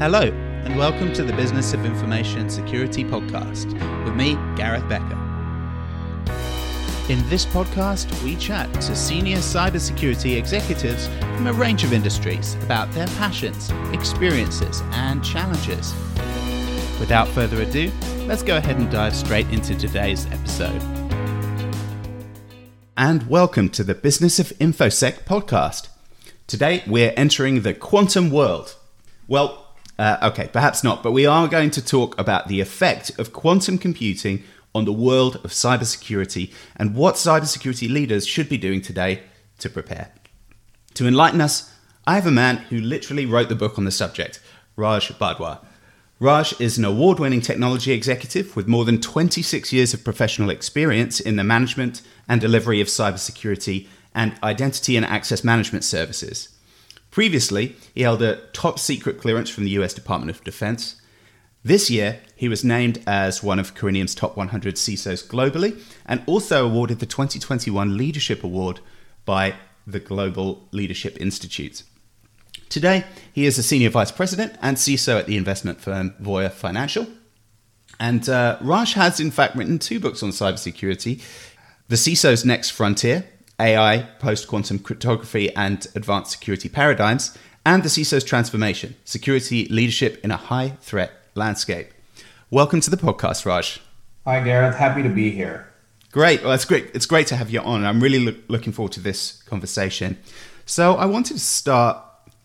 Hello, and welcome to the Business of Information Security podcast with me, Gareth Becker. In this podcast, we chat to senior cybersecurity executives from a range of industries about their passions, experiences, and challenges. Without further ado, let's go ahead and dive straight into today's episode. And welcome to the Business of InfoSec podcast. Today, we're entering the quantum world. Well, uh, okay, perhaps not, but we are going to talk about the effect of quantum computing on the world of cybersecurity and what cybersecurity leaders should be doing today to prepare. To enlighten us, I have a man who literally wrote the book on the subject, Raj Badhwar. Raj is an award winning technology executive with more than 26 years of professional experience in the management and delivery of cybersecurity and identity and access management services. Previously, he held a top secret clearance from the US Department of Defense. This year, he was named as one of Corinium's top 100 CISOs globally and also awarded the 2021 Leadership Award by the Global Leadership Institute. Today, he is a senior vice president and CISO at the investment firm Voya Financial. And uh, Raj has, in fact, written two books on cybersecurity The CISO's Next Frontier AI, post quantum cryptography, and advanced security paradigms, and the CISO's transformation, security leadership in a high threat landscape. Welcome to the podcast, Raj. Hi, Gareth. Happy to be here. Great. Well, it's great. It's great to have you on. I'm really lo- looking forward to this conversation. So, I wanted to start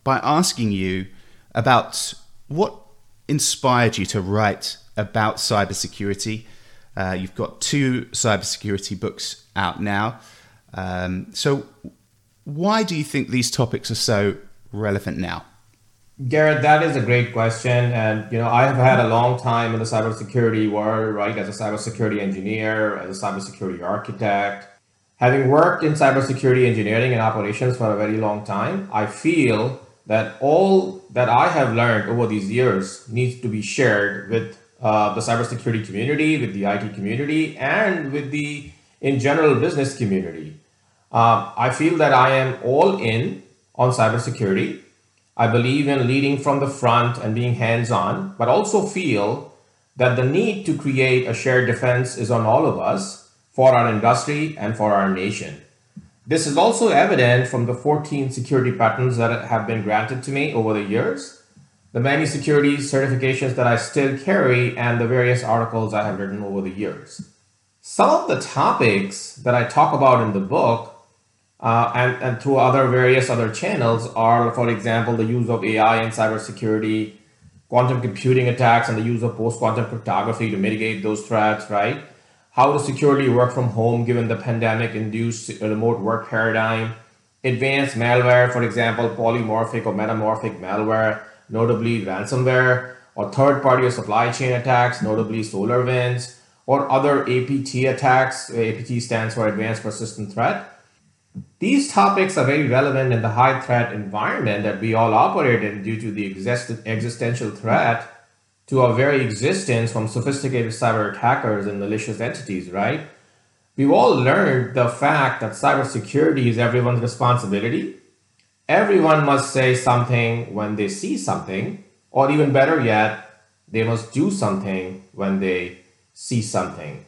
by asking you about what inspired you to write about cybersecurity. Uh, you've got two cybersecurity books out now. Um, so, why do you think these topics are so relevant now? Garrett, that is a great question. And, you know, I have had a long time in the cybersecurity world, right, as a cybersecurity engineer, as a cybersecurity architect. Having worked in cybersecurity engineering and operations for a very long time, I feel that all that I have learned over these years needs to be shared with uh, the cybersecurity community, with the IT community, and with the in general business community. Uh, I feel that I am all in on cybersecurity. I believe in leading from the front and being hands on, but also feel that the need to create a shared defense is on all of us for our industry and for our nation. This is also evident from the 14 security patents that have been granted to me over the years, the many security certifications that I still carry, and the various articles I have written over the years. Some of the topics that I talk about in the book uh, and, and through other various other channels are, for example, the use of AI in cybersecurity, quantum computing attacks, and the use of post-quantum cryptography to mitigate those threats, right? How to securely work from home given the pandemic-induced remote work paradigm, advanced malware, for example, polymorphic or metamorphic malware, notably ransomware, or third-party or supply chain attacks, notably SolarWinds, or other APT attacks. APT stands for Advanced Persistent Threat these topics are very relevant in the high threat environment that we all operate in due to the exist- existential threat to our very existence from sophisticated cyber attackers and malicious entities, right? We've all learned the fact that cybersecurity is everyone's responsibility. Everyone must say something when they see something, or even better yet, they must do something when they see something.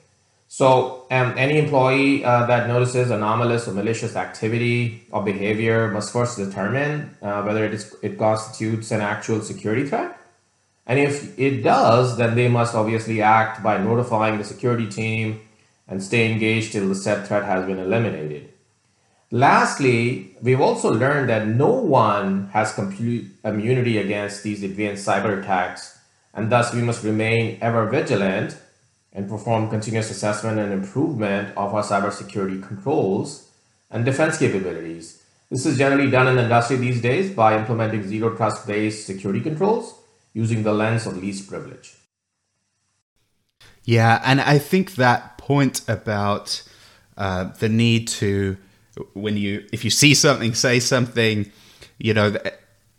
So um, any employee uh, that notices anomalous or malicious activity or behavior must first determine uh, whether it, is, it constitutes an actual security threat. And if it does, then they must obviously act by notifying the security team and stay engaged till the said threat has been eliminated. Lastly, we've also learned that no one has complete immunity against these advanced cyber attacks, and thus we must remain ever vigilant and perform continuous assessment and improvement of our cybersecurity controls and defense capabilities. This is generally done in the industry these days by implementing zero trust based security controls using the lens of least privilege. Yeah, and I think that point about uh, the need to, when you, if you see something, say something, you know,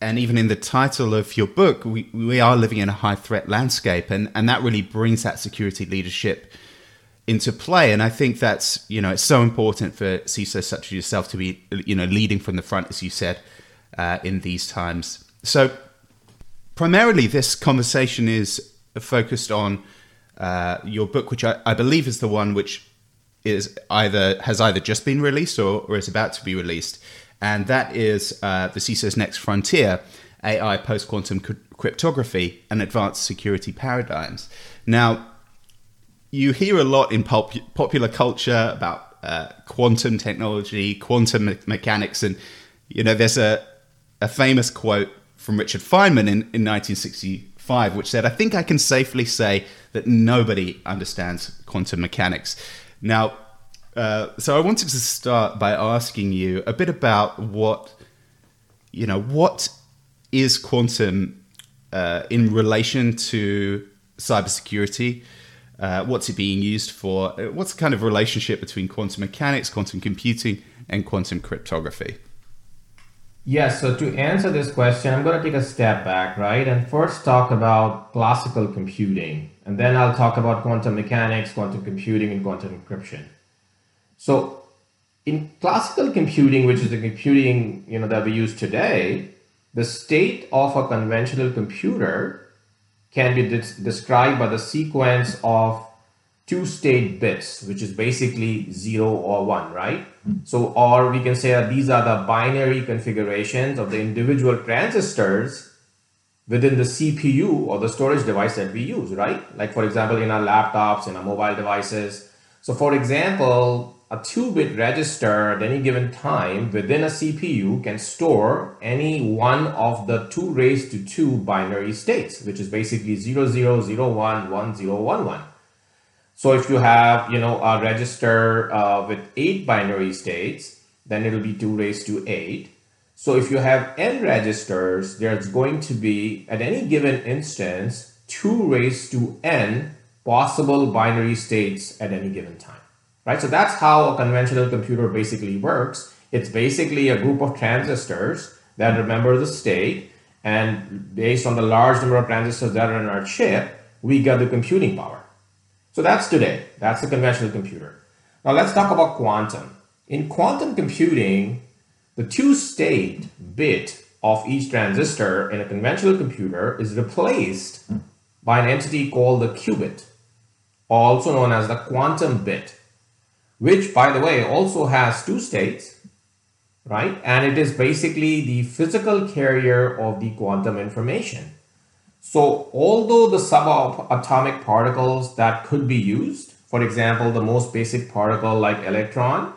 and even in the title of your book, we, we are living in a high threat landscape, and, and that really brings that security leadership into play. And I think that's you know it's so important for CISOs such as yourself to be you know leading from the front, as you said, uh, in these times. So primarily, this conversation is focused on uh, your book, which I, I, believe is the one which is either has either just been released or, or is about to be released, and that is uh, the CISO's Next Frontier: AI Post Quantum Cryptography and Advanced Security Paradigms. Now, you hear a lot in pop- popular culture about uh, quantum technology, quantum me- mechanics, and you know, there's a a famous quote from Richard Feynman in, in 1965, which said, I think I can safely say that nobody understands quantum mechanics. Now, uh, so I wanted to start by asking you a bit about what, you know, what is quantum uh, in relation to cybersecurity? Uh, what's it being used for? Uh, what's the kind of relationship between quantum mechanics, quantum computing, and quantum cryptography? Yes, so to answer this question, I'm going to take a step back, right? And first talk about classical computing. And then I'll talk about quantum mechanics, quantum computing, and quantum encryption. So in classical computing, which is the computing you know, that we use today, the state of a conventional computer can be described by the sequence of two state bits, which is basically zero or one, right? So, or we can say that these are the binary configurations of the individual transistors within the CPU or the storage device that we use, right? Like for example, in our laptops, in our mobile devices. So for example, a two bit register at any given time within a CPU can store any one of the two raised to two binary states, which is basically 0001, 1011. So if you have, you know, a register uh, with eight binary states, then it'll be two raised to eight. So if you have n registers, there's going to be at any given instance, two raised to n possible binary states at any given time, right? So that's how a conventional computer basically works. It's basically a group of transistors that remember the state and based on the large number of transistors that are in our chip, we get the computing power. So that's today. That's the conventional computer. Now let's talk about quantum. In quantum computing, the two state bit of each transistor in a conventional computer is replaced by an entity called the qubit, also known as the quantum bit, which, by the way, also has two states, right? And it is basically the physical carrier of the quantum information. So although the subatomic particles that could be used, for example, the most basic particle like electron,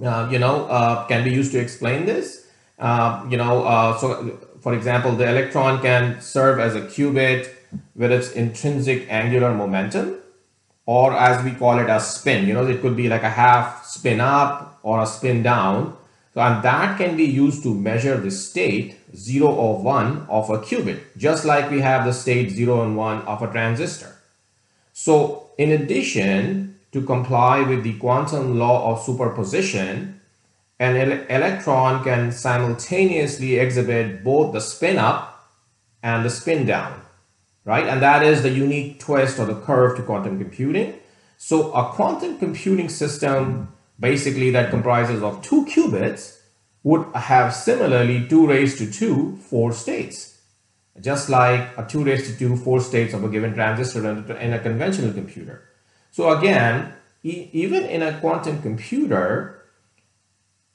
uh, you know, uh, can be used to explain this. Uh, you know, uh, so for example, the electron can serve as a qubit with its intrinsic angular momentum, or as we call it, a spin. You know, it could be like a half spin up or a spin down. So, and that can be used to measure the state 0 or 1 of a qubit, just like we have the state 0 and 1 of a transistor. So in addition to comply with the quantum law of superposition, an ele electron can simultaneously exhibit both the spin up and the spin down, right? And that is the unique twist or the curve to quantum computing. So a quantum computing system basically that comprises of two qubits would have similarly 2 raised to 2 four states, just like a 2 raised to 2 four states of a given transistor in a conventional computer. So again, e even in a quantum computer,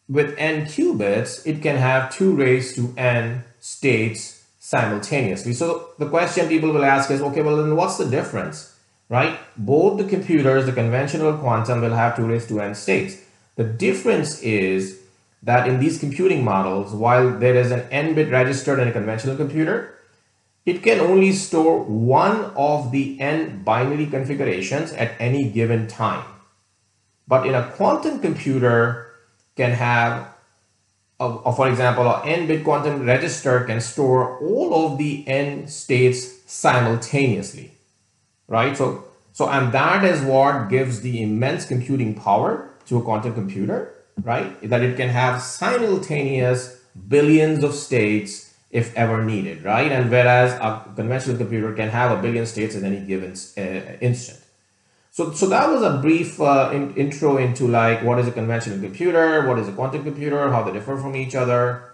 with n qubits, it can have 2 raised to n states simultaneously. So the question people will ask is, okay, well then what's the difference, right? Both the computers, the conventional quantum will have 2 raised to n states. The difference is that in these computing models, while there is an n-bit registered in a conventional computer, it can only store one of the n binary configurations at any given time. But in a quantum computer can have, a, for example, an n-bit quantum register can store all of the n states simultaneously, right? So, so and that is what gives the immense computing power to a quantum computer right? That it can have simultaneous billions of states if ever needed, right? And whereas a conventional computer can have a billion states at any given uh, instant. So, so that was a brief uh, in, intro into like what is a conventional computer, what is a quantum computer, how they differ from each other.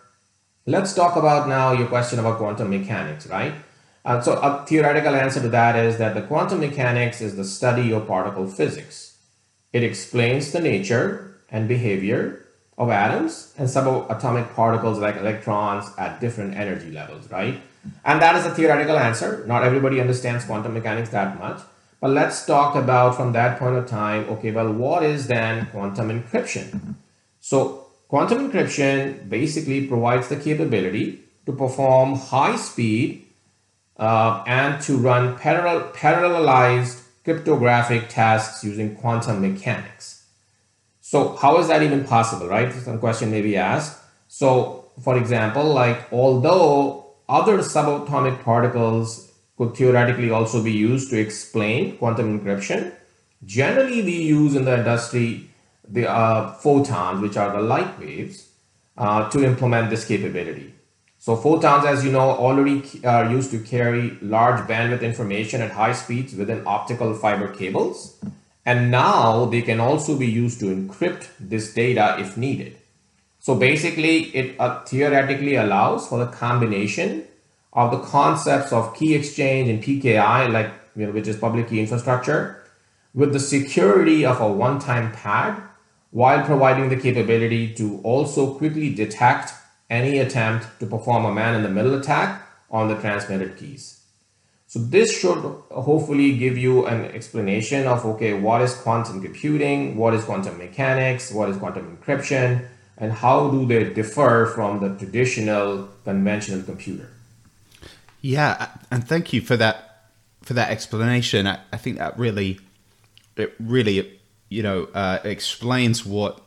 Let's talk about now your question about quantum mechanics, right? Uh, so a theoretical answer to that is that the quantum mechanics is the study of particle physics. It explains the nature and behavior of atoms and subatomic particles like electrons at different energy levels, right? And that is a theoretical answer. Not everybody understands quantum mechanics that much. But let's talk about from that point of time, okay, well, what is then quantum encryption? So quantum encryption basically provides the capability to perform high speed uh, and to run parallel, parallelized cryptographic tasks using quantum mechanics. So how is that even possible, right? Some question may be asked. So for example, like although other subatomic particles could theoretically also be used to explain quantum encryption. Generally, we use in the industry the uh, photons, which are the light waves, uh, to implement this capability. So photons, as you know, already are used to carry large bandwidth information at high speeds within optical fiber cables. And now they can also be used to encrypt this data if needed. So basically, it uh, theoretically allows for the combination of the concepts of key exchange and PKI, like you know, which is public key infrastructure, with the security of a one-time pad, while providing the capability to also quickly detect any attempt to perform a man-in-the-middle attack on the transmitted keys. So this should hopefully give you an explanation of, okay, what is quantum computing, what is quantum mechanics, what is quantum encryption, and how do they differ from the traditional conventional computer. Yeah, and thank you for that for that explanation. I, I think that really it really you know uh, explains what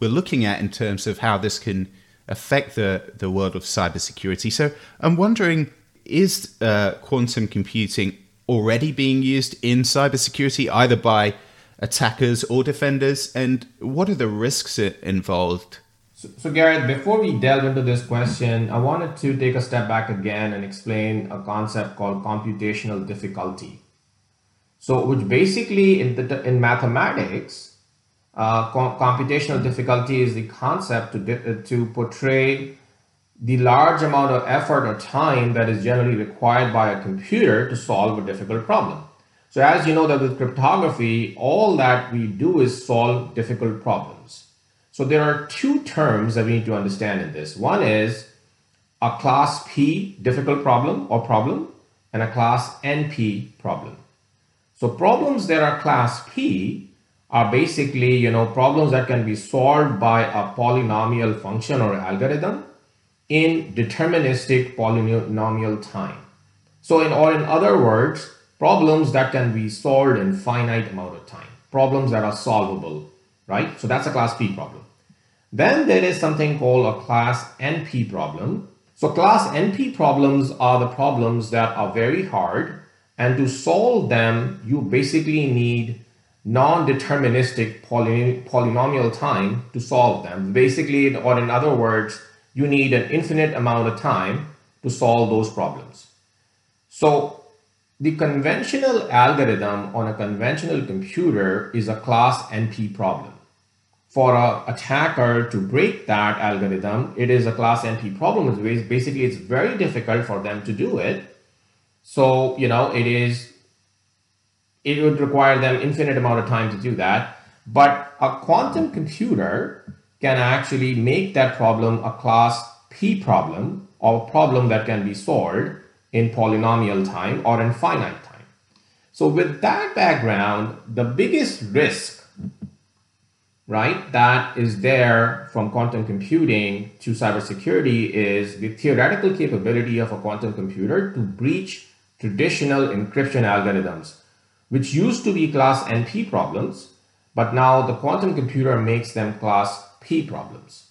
we're looking at in terms of how this can affect the the world of cybersecurity. So I'm wondering, is uh, quantum computing already being used in cybersecurity, either by attackers or defenders, and what are the risks involved? So, so, Gareth, before we delve into this question, I wanted to take a step back again and explain a concept called computational difficulty. So, which basically in, the, in mathematics, uh, com- computational difficulty is the concept to, uh, to portray the large amount of effort or time that is generally required by a computer to solve a difficult problem. So as you know that with cryptography, all that we do is solve difficult problems. So there are two terms that we need to understand in this. One is a class P difficult problem or problem and a class NP problem. So problems that are class P are basically, you know, problems that can be solved by a polynomial function or algorithm in deterministic polynomial time. So in or in other words, problems that can be solved in finite amount of time, problems that are solvable, right? So that's a class P problem. Then there is something called a class NP problem. So class NP problems are the problems that are very hard and to solve them, you basically need non-deterministic poly polynomial time to solve them. Basically, or in other words, you need an infinite amount of time to solve those problems. So the conventional algorithm on a conventional computer is a class NP problem for an attacker to break that algorithm, it is a class NP problem. Basically, it's very difficult for them to do it. So, you know, it is, it would require them infinite amount of time to do that. But a quantum computer can actually make that problem a class P problem or a problem that can be solved in polynomial time or in finite time. So with that background, the biggest risk right, that is there from quantum computing to cybersecurity is the theoretical capability of a quantum computer to breach traditional encryption algorithms, which used to be class NP problems, but now the quantum computer makes them class P problems.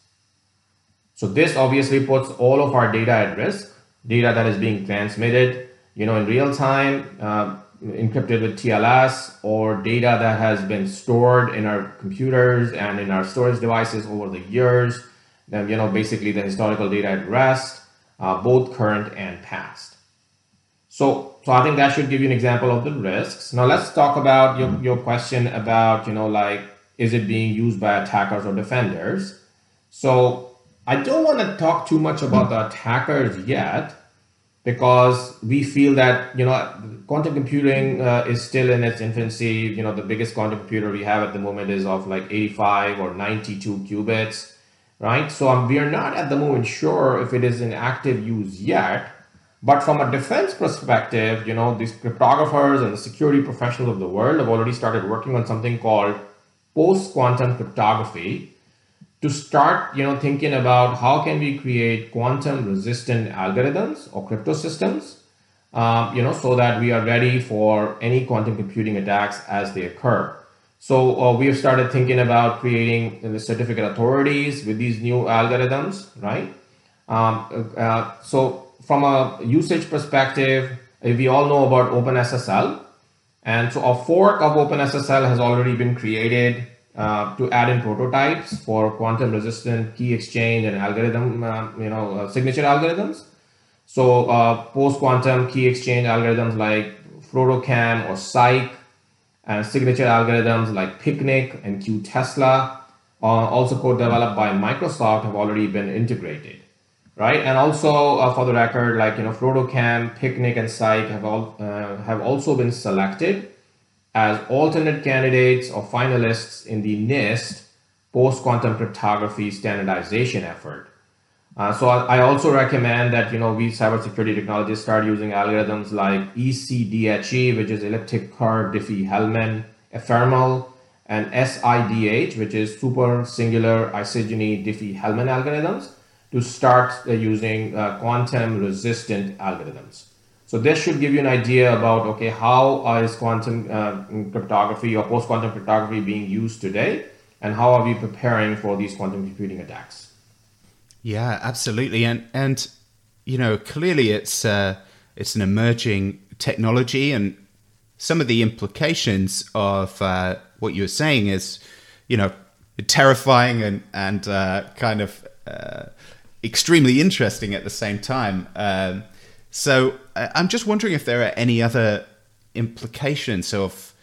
So this obviously puts all of our data at risk, data that is being transmitted, you know, in real time, uh, encrypted with TLS or data that has been stored in our computers and in our storage devices over the years. Then, you know, basically the historical data at rest, uh, both current and past. So, so I think that should give you an example of the risks. Now let's talk about your, your question about, you know, like, is it being used by attackers or defenders? So I don't want to talk too much about the attackers yet because we feel that you know quantum computing uh, is still in its infancy. You know the biggest quantum computer we have at the moment is of like 85 or 92 qubits right? So um, we are not at the moment sure if it is in active use yet but from a defense perspective you know these cryptographers and the security professionals of the world have already started working on something called post quantum cryptography to start you know thinking about how can we create quantum resistant algorithms or crypto systems um, you know so that we are ready for any quantum computing attacks as they occur. So uh, we have started thinking about creating the certificate authorities with these new algorithms right? Um, uh, so from a usage perspective we all know about openssl. And so a fork of openssl has already been created uh, to add in prototypes for quantum resistant key exchange and algorithm, uh, you know, uh, signature algorithms. So uh, post quantum key exchange algorithms like FrodoKEM or SIKE and signature algorithms like Picnic and QTesla, uh, also co-developed by Microsoft, have already been integrated, right? And also for the record, like you know, FrodoKEM, Picnic, and SIKE have all have also been selected as alternate candidates or finalists in the NIST post quantum cryptography standardization effort. Uh, so I, also recommend that you know we cybersecurity technologists start using algorithms like ECDHE, which is elliptic curve Diffie-Hellman ephemeral, and SIDH, which is super singular isogeny Diffie-Hellman algorithms, to start uh, using uh, quantum resistant algorithms. So this should give you an idea about, okay, how is quantum uh, cryptography or post-quantum cryptography being used today? And how are we preparing for these quantum computing attacks? Yeah, absolutely. And, and you know, clearly it's, uh, it's an emerging technology and some of the implications of uh, what you were saying is, you know, terrifying and, and uh, kind of uh, extremely interesting at the same time. Um, so I'm just wondering if there are any other implications of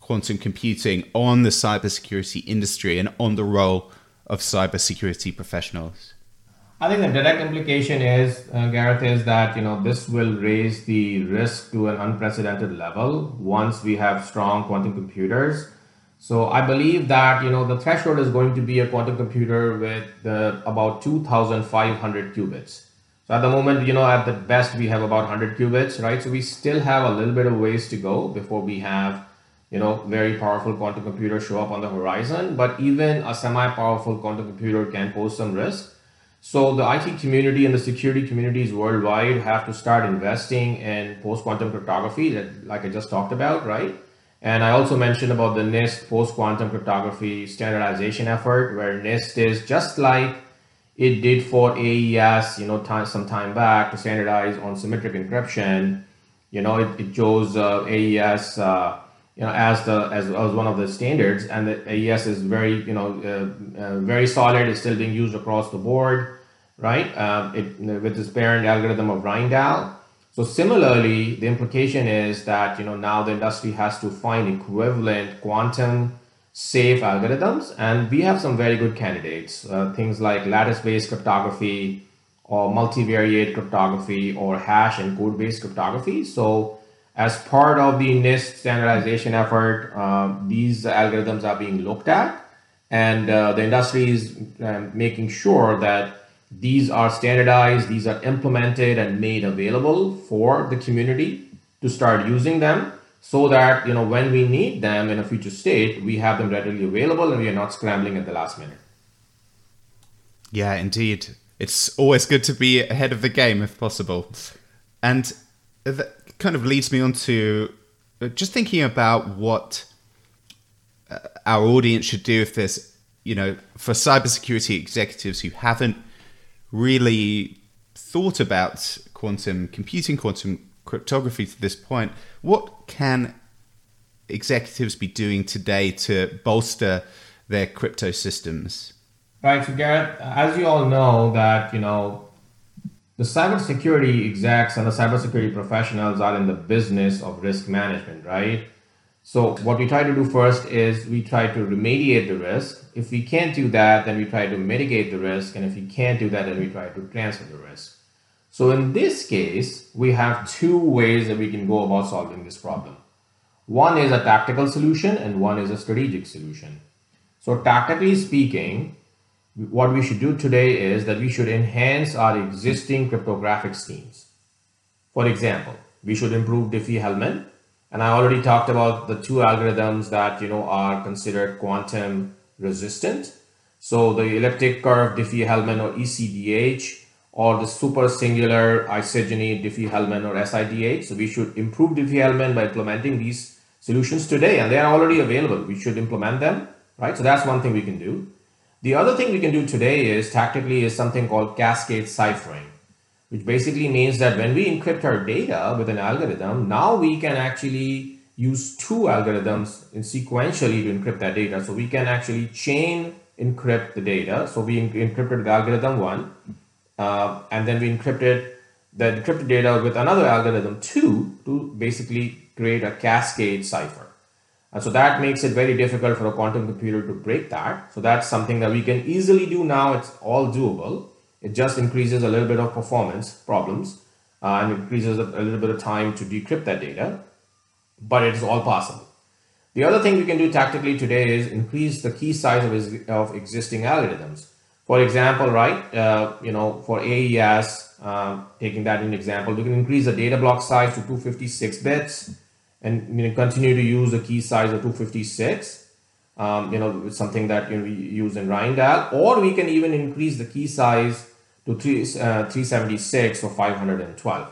quantum computing on the cybersecurity industry and on the role of cybersecurity professionals. I think the direct implication is, uh, Gareth, is that you know this will raise the risk to an unprecedented level once we have strong quantum computers. So I believe that you know the threshold is going to be a quantum computer with uh, about 2,500 qubits. So at the moment, you know, at the best, we have about 100 qubits, right? So we still have a little bit of ways to go before we have, you know, very powerful quantum computers show up on the horizon. But even a semi-powerful quantum computer can pose some risk. So the IT community and the security communities worldwide have to start investing in post-quantum cryptography, that, like I just talked about, right? And I also mentioned about the NIST post-quantum cryptography standardization effort, where NIST is just like it did for AES, you know, time, some time back to standardize on symmetric encryption. You know, it, it chose uh, AES, uh, you know, as the as, as one of the standards, and the AES is very, you know, uh, uh, very solid. It's still being used across the board, right? Um, it with this parent algorithm of Rijndael. So similarly, the implication is that you know now the industry has to find equivalent quantum safe algorithms. And we have some very good candidates, uh, things like lattice-based cryptography or multivariate cryptography or hash and code-based cryptography. So as part of the NIST standardization effort, uh, these algorithms are being looked at and uh, the industry is um, making sure that these are standardized, these are implemented and made available for the community to start using them so that you know when we need them in a future state we have them readily available and we are not scrambling at the last minute. Yeah indeed. It's always good to be ahead of the game if possible. And that kind of leads me on to uh, just thinking about what uh, our audience should do if there's you know for cybersecurity executives who haven't really thought about quantum computing quantum cryptography to this point. What can executives be doing today to bolster their crypto systems? Right. So, Gareth, as you all know, that you know the cybersecurity execs and the cybersecurity professionals are in the business of risk management, right? So what we try to do first is we try to remediate the risk. If we can't do that, then we try to mitigate the risk. And if we can't do that, then we try to transfer the risk. So in this case, we have two ways that we can go about solving this problem. One is a tactical solution and one is a strategic solution. So tactically speaking, what we should do today is that we should enhance our existing cryptographic schemes. For example, we should improve Diffie-Hellman. And I already talked about the two algorithms that you know are considered quantum resistant. So the elliptic curve Diffie-Hellman or ECDH or the super singular isogeny Diffie-Hellman or SIDH. So we should improve Diffie-Hellman by implementing these solutions today and they are already available. We should implement them, right? So that's one thing we can do. The other thing we can do today is tactically is something called cascade ciphering which basically means that when we encrypt our data with an algorithm, now we can actually use two algorithms in sequentially to encrypt that data. So we can actually chain encrypt the data. So we encrypted the algorithm one, uh, and then we encrypted the encrypted data with another algorithm two to basically create a cascade cipher. And so that makes it very difficult for a quantum computer to break that. So that's something that we can easily do now. It's all doable. It just increases a little bit of performance problems uh, and increases a, a little bit of time to decrypt that data, but it is all possible. The other thing we can do tactically today is increase the key size of, of existing algorithms. For example, right, uh, you know, for AES, uh, taking that in example, we can increase the data block size to 256 bits and you know, continue to use the key size of 256 um, you know, it's something that you know, we use in Rijndael, or we can even increase the key size to three, uh, 376 or 512.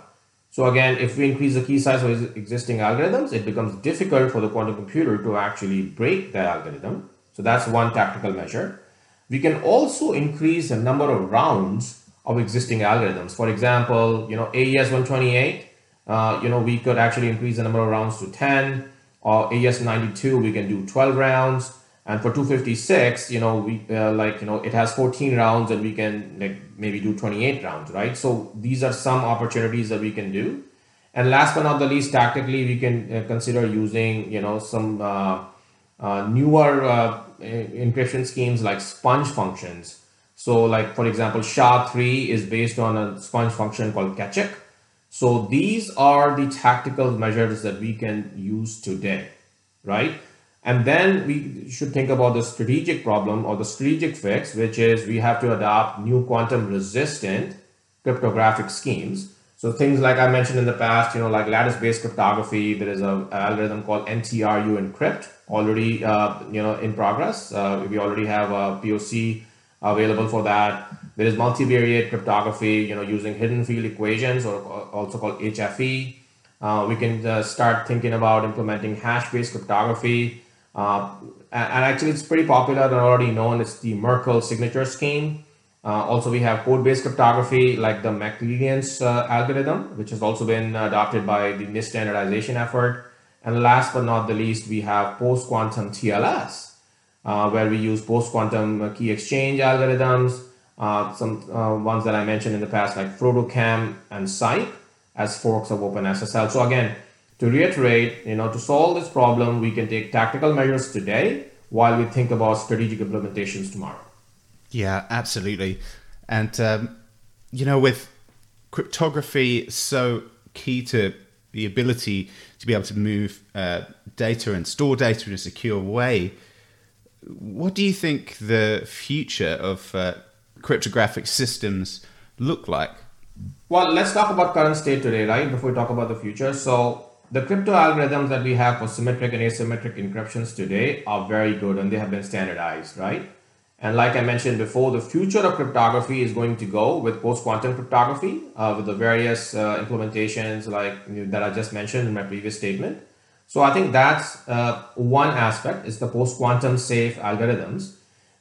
So again, if we increase the key size of existing algorithms, it becomes difficult for the quantum computer to actually break the algorithm. So that's one tactical measure. We can also increase the number of rounds of existing algorithms. For example, you know, AES 128, uh, you know, we could actually increase the number of rounds to 10 or AES 92, we can do 12 rounds. And for 256, you know, we uh, like, you know, it has 14 rounds and we can like maybe do 28 rounds, right? So these are some opportunities that we can do. And last but not the least, tactically, we can uh, consider using, you know, some uh, newer uh, encryption schemes like sponge functions. So like, for example, SHA-3 is based on a sponge function called Keccak. So these are the tactical measures that we can use today, right? And then we should think about the strategic problem or the strategic fix, which is we have to adopt new quantum resistant cryptographic schemes. So things like I mentioned in the past, you know, like lattice-based cryptography, there is an algorithm called NTRU encrypt already, uh, you know, in progress. Uh, we already have a POC available for that. There is multivariate cryptography, you know, using hidden field equations or also called HFE. Uh, we can uh, start thinking about implementing hash-based cryptography. Uh, and actually, it's pretty popular and already known. It's the Merkle signature scheme. Uh, also, we have code-based cryptography like the McEliece uh, algorithm, which has also been adopted by the NIST standardization effort. And last but not the least, we have post-quantum TLS, uh, where we use post-quantum key exchange algorithms, uh, some uh, ones that I mentioned in the past, like FrodoKEM and SIKE as forks of OpenSSL. So again, to reiterate, you know, to solve this problem, we can take tactical measures today while we think about strategic implementations tomorrow. Yeah, absolutely. And, um, you know, with cryptography so key to the ability to be able to move uh, data and store data in a secure way, what do you think the future of uh, cryptographic systems look like? Well, let's talk about current state today, right? Before we talk about the future. So, the crypto algorithms that we have for symmetric and asymmetric encryptions today are very good and they have been standardized, right? And like I mentioned before, the future of cryptography is going to go with post-quantum cryptography uh, with the various uh, implementations like you know, that I just mentioned in my previous statement. So I think that's uh, one aspect is the post-quantum safe algorithms.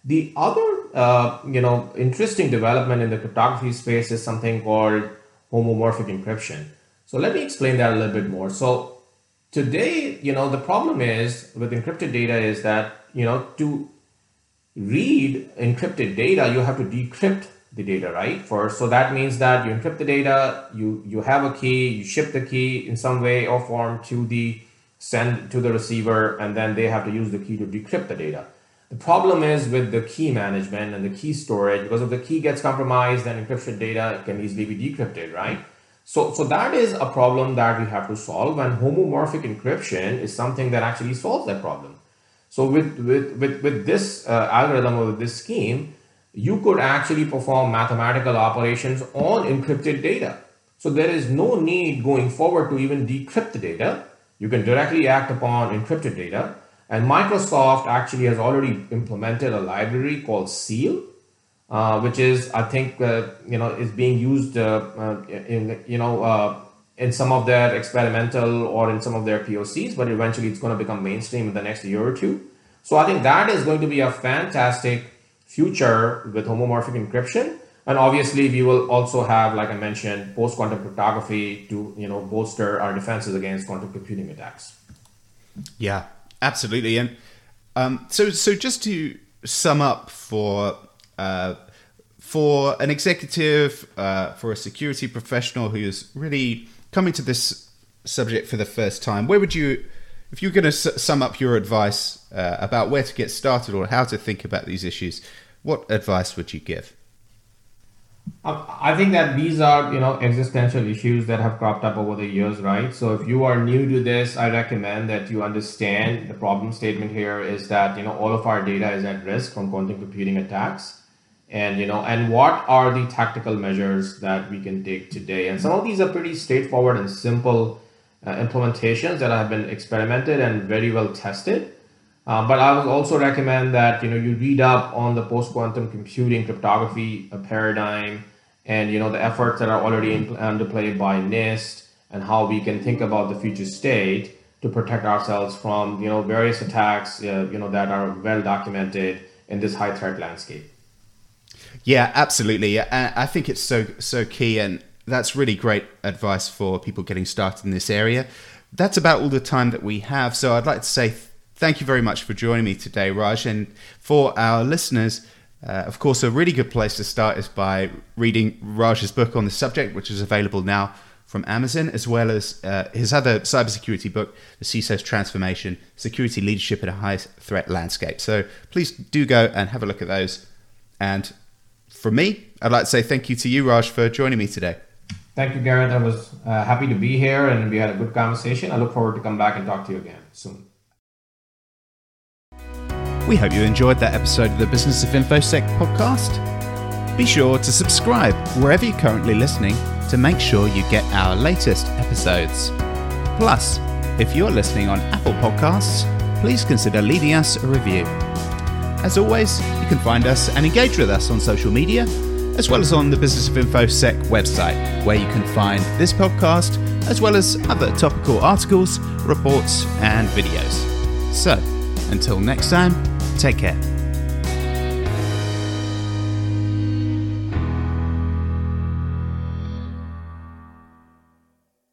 The other, uh, you know, interesting development in the cryptography space is something called homomorphic encryption. So let me explain that a little bit more. So today, you know, the problem is with encrypted data is that, you know, to read encrypted data, you have to decrypt the data, right? First, so that means that you encrypt the data, you you have a key, you ship the key in some way or form to the send to the receiver, and then they have to use the key to decrypt the data. The problem is with the key management and the key storage, because if the key gets compromised, then encryption data can easily be decrypted, right? So, so that is a problem that we have to solve, and homomorphic encryption is something that actually solves that problem. So with, with, with, with this uh, algorithm or with this scheme, you could actually perform mathematical operations on encrypted data. So there is no need going forward to even decrypt the data. You can directly act upon encrypted data. And Microsoft actually has already implemented a library called Seal, uh, which is, I think, uh, you know, is being used uh, uh in, you know, uh, in some of their experimental or in some of their POCs, but eventually it's going to become mainstream in the next year or two. So I think that is going to be a fantastic future with homomorphic encryption. And obviously, we will also have, like I mentioned, post-quantum cryptography to you know bolster our defenses against quantum computing attacks. Yeah, absolutely. And um, so, so just to sum up for uh, for an executive, uh, for a security professional who is really coming to this subject for the first time, where would you, if you're going to s- sum up your advice uh, about where to get started or how to think about these issues, what advice would you give? I think that these are, you know, existential issues that have cropped up over the years, right? So if you are new to this, I recommend that you understand the problem statement here is that, you know, all of our data is at risk from quantum computing attacks. And, you know, and what are the tactical measures that we can take today? And some of these are pretty straightforward and simple uh, implementations that have been experimented and very well tested. Uh, but I would also recommend that you know you read up on the post quantum computing cryptography uh, paradigm and you know the efforts that are already in, underplay by NIST and how we can think about the future state to protect ourselves from you know various attacks uh, you know that are well documented in this high threat landscape. Yeah, absolutely. I think it's so so key, and that's really great advice for people getting started in this area. That's about all the time that we have. So I'd like to say thank you very much for joining me today, Raj. And for our listeners, uh, of course, a really good place to start is by reading Raj's book on the subject, which is available now from Amazon, as well as uh, his other cybersecurity book, The CISO's Transformation Security Leadership in a High Threat Landscape. So please do go and have a look at those. And from me, I'd like to say thank you to you, Raj, for joining me today. Thank you, Garrett. I was uh, happy to be here and we had a good conversation. I look forward to come back and talk to you again soon. We hope you enjoyed that episode of the Business of InfoSec podcast. Be sure to subscribe wherever you're currently listening to make sure you get our latest episodes. Plus, if you're listening on Apple Podcasts, please consider leaving us a review. As always, you can find us and engage with us on social media, as well as on the Business of InfoSec website, where you can find this podcast, as well as other topical articles, reports, and videos. So, until next time, Take care.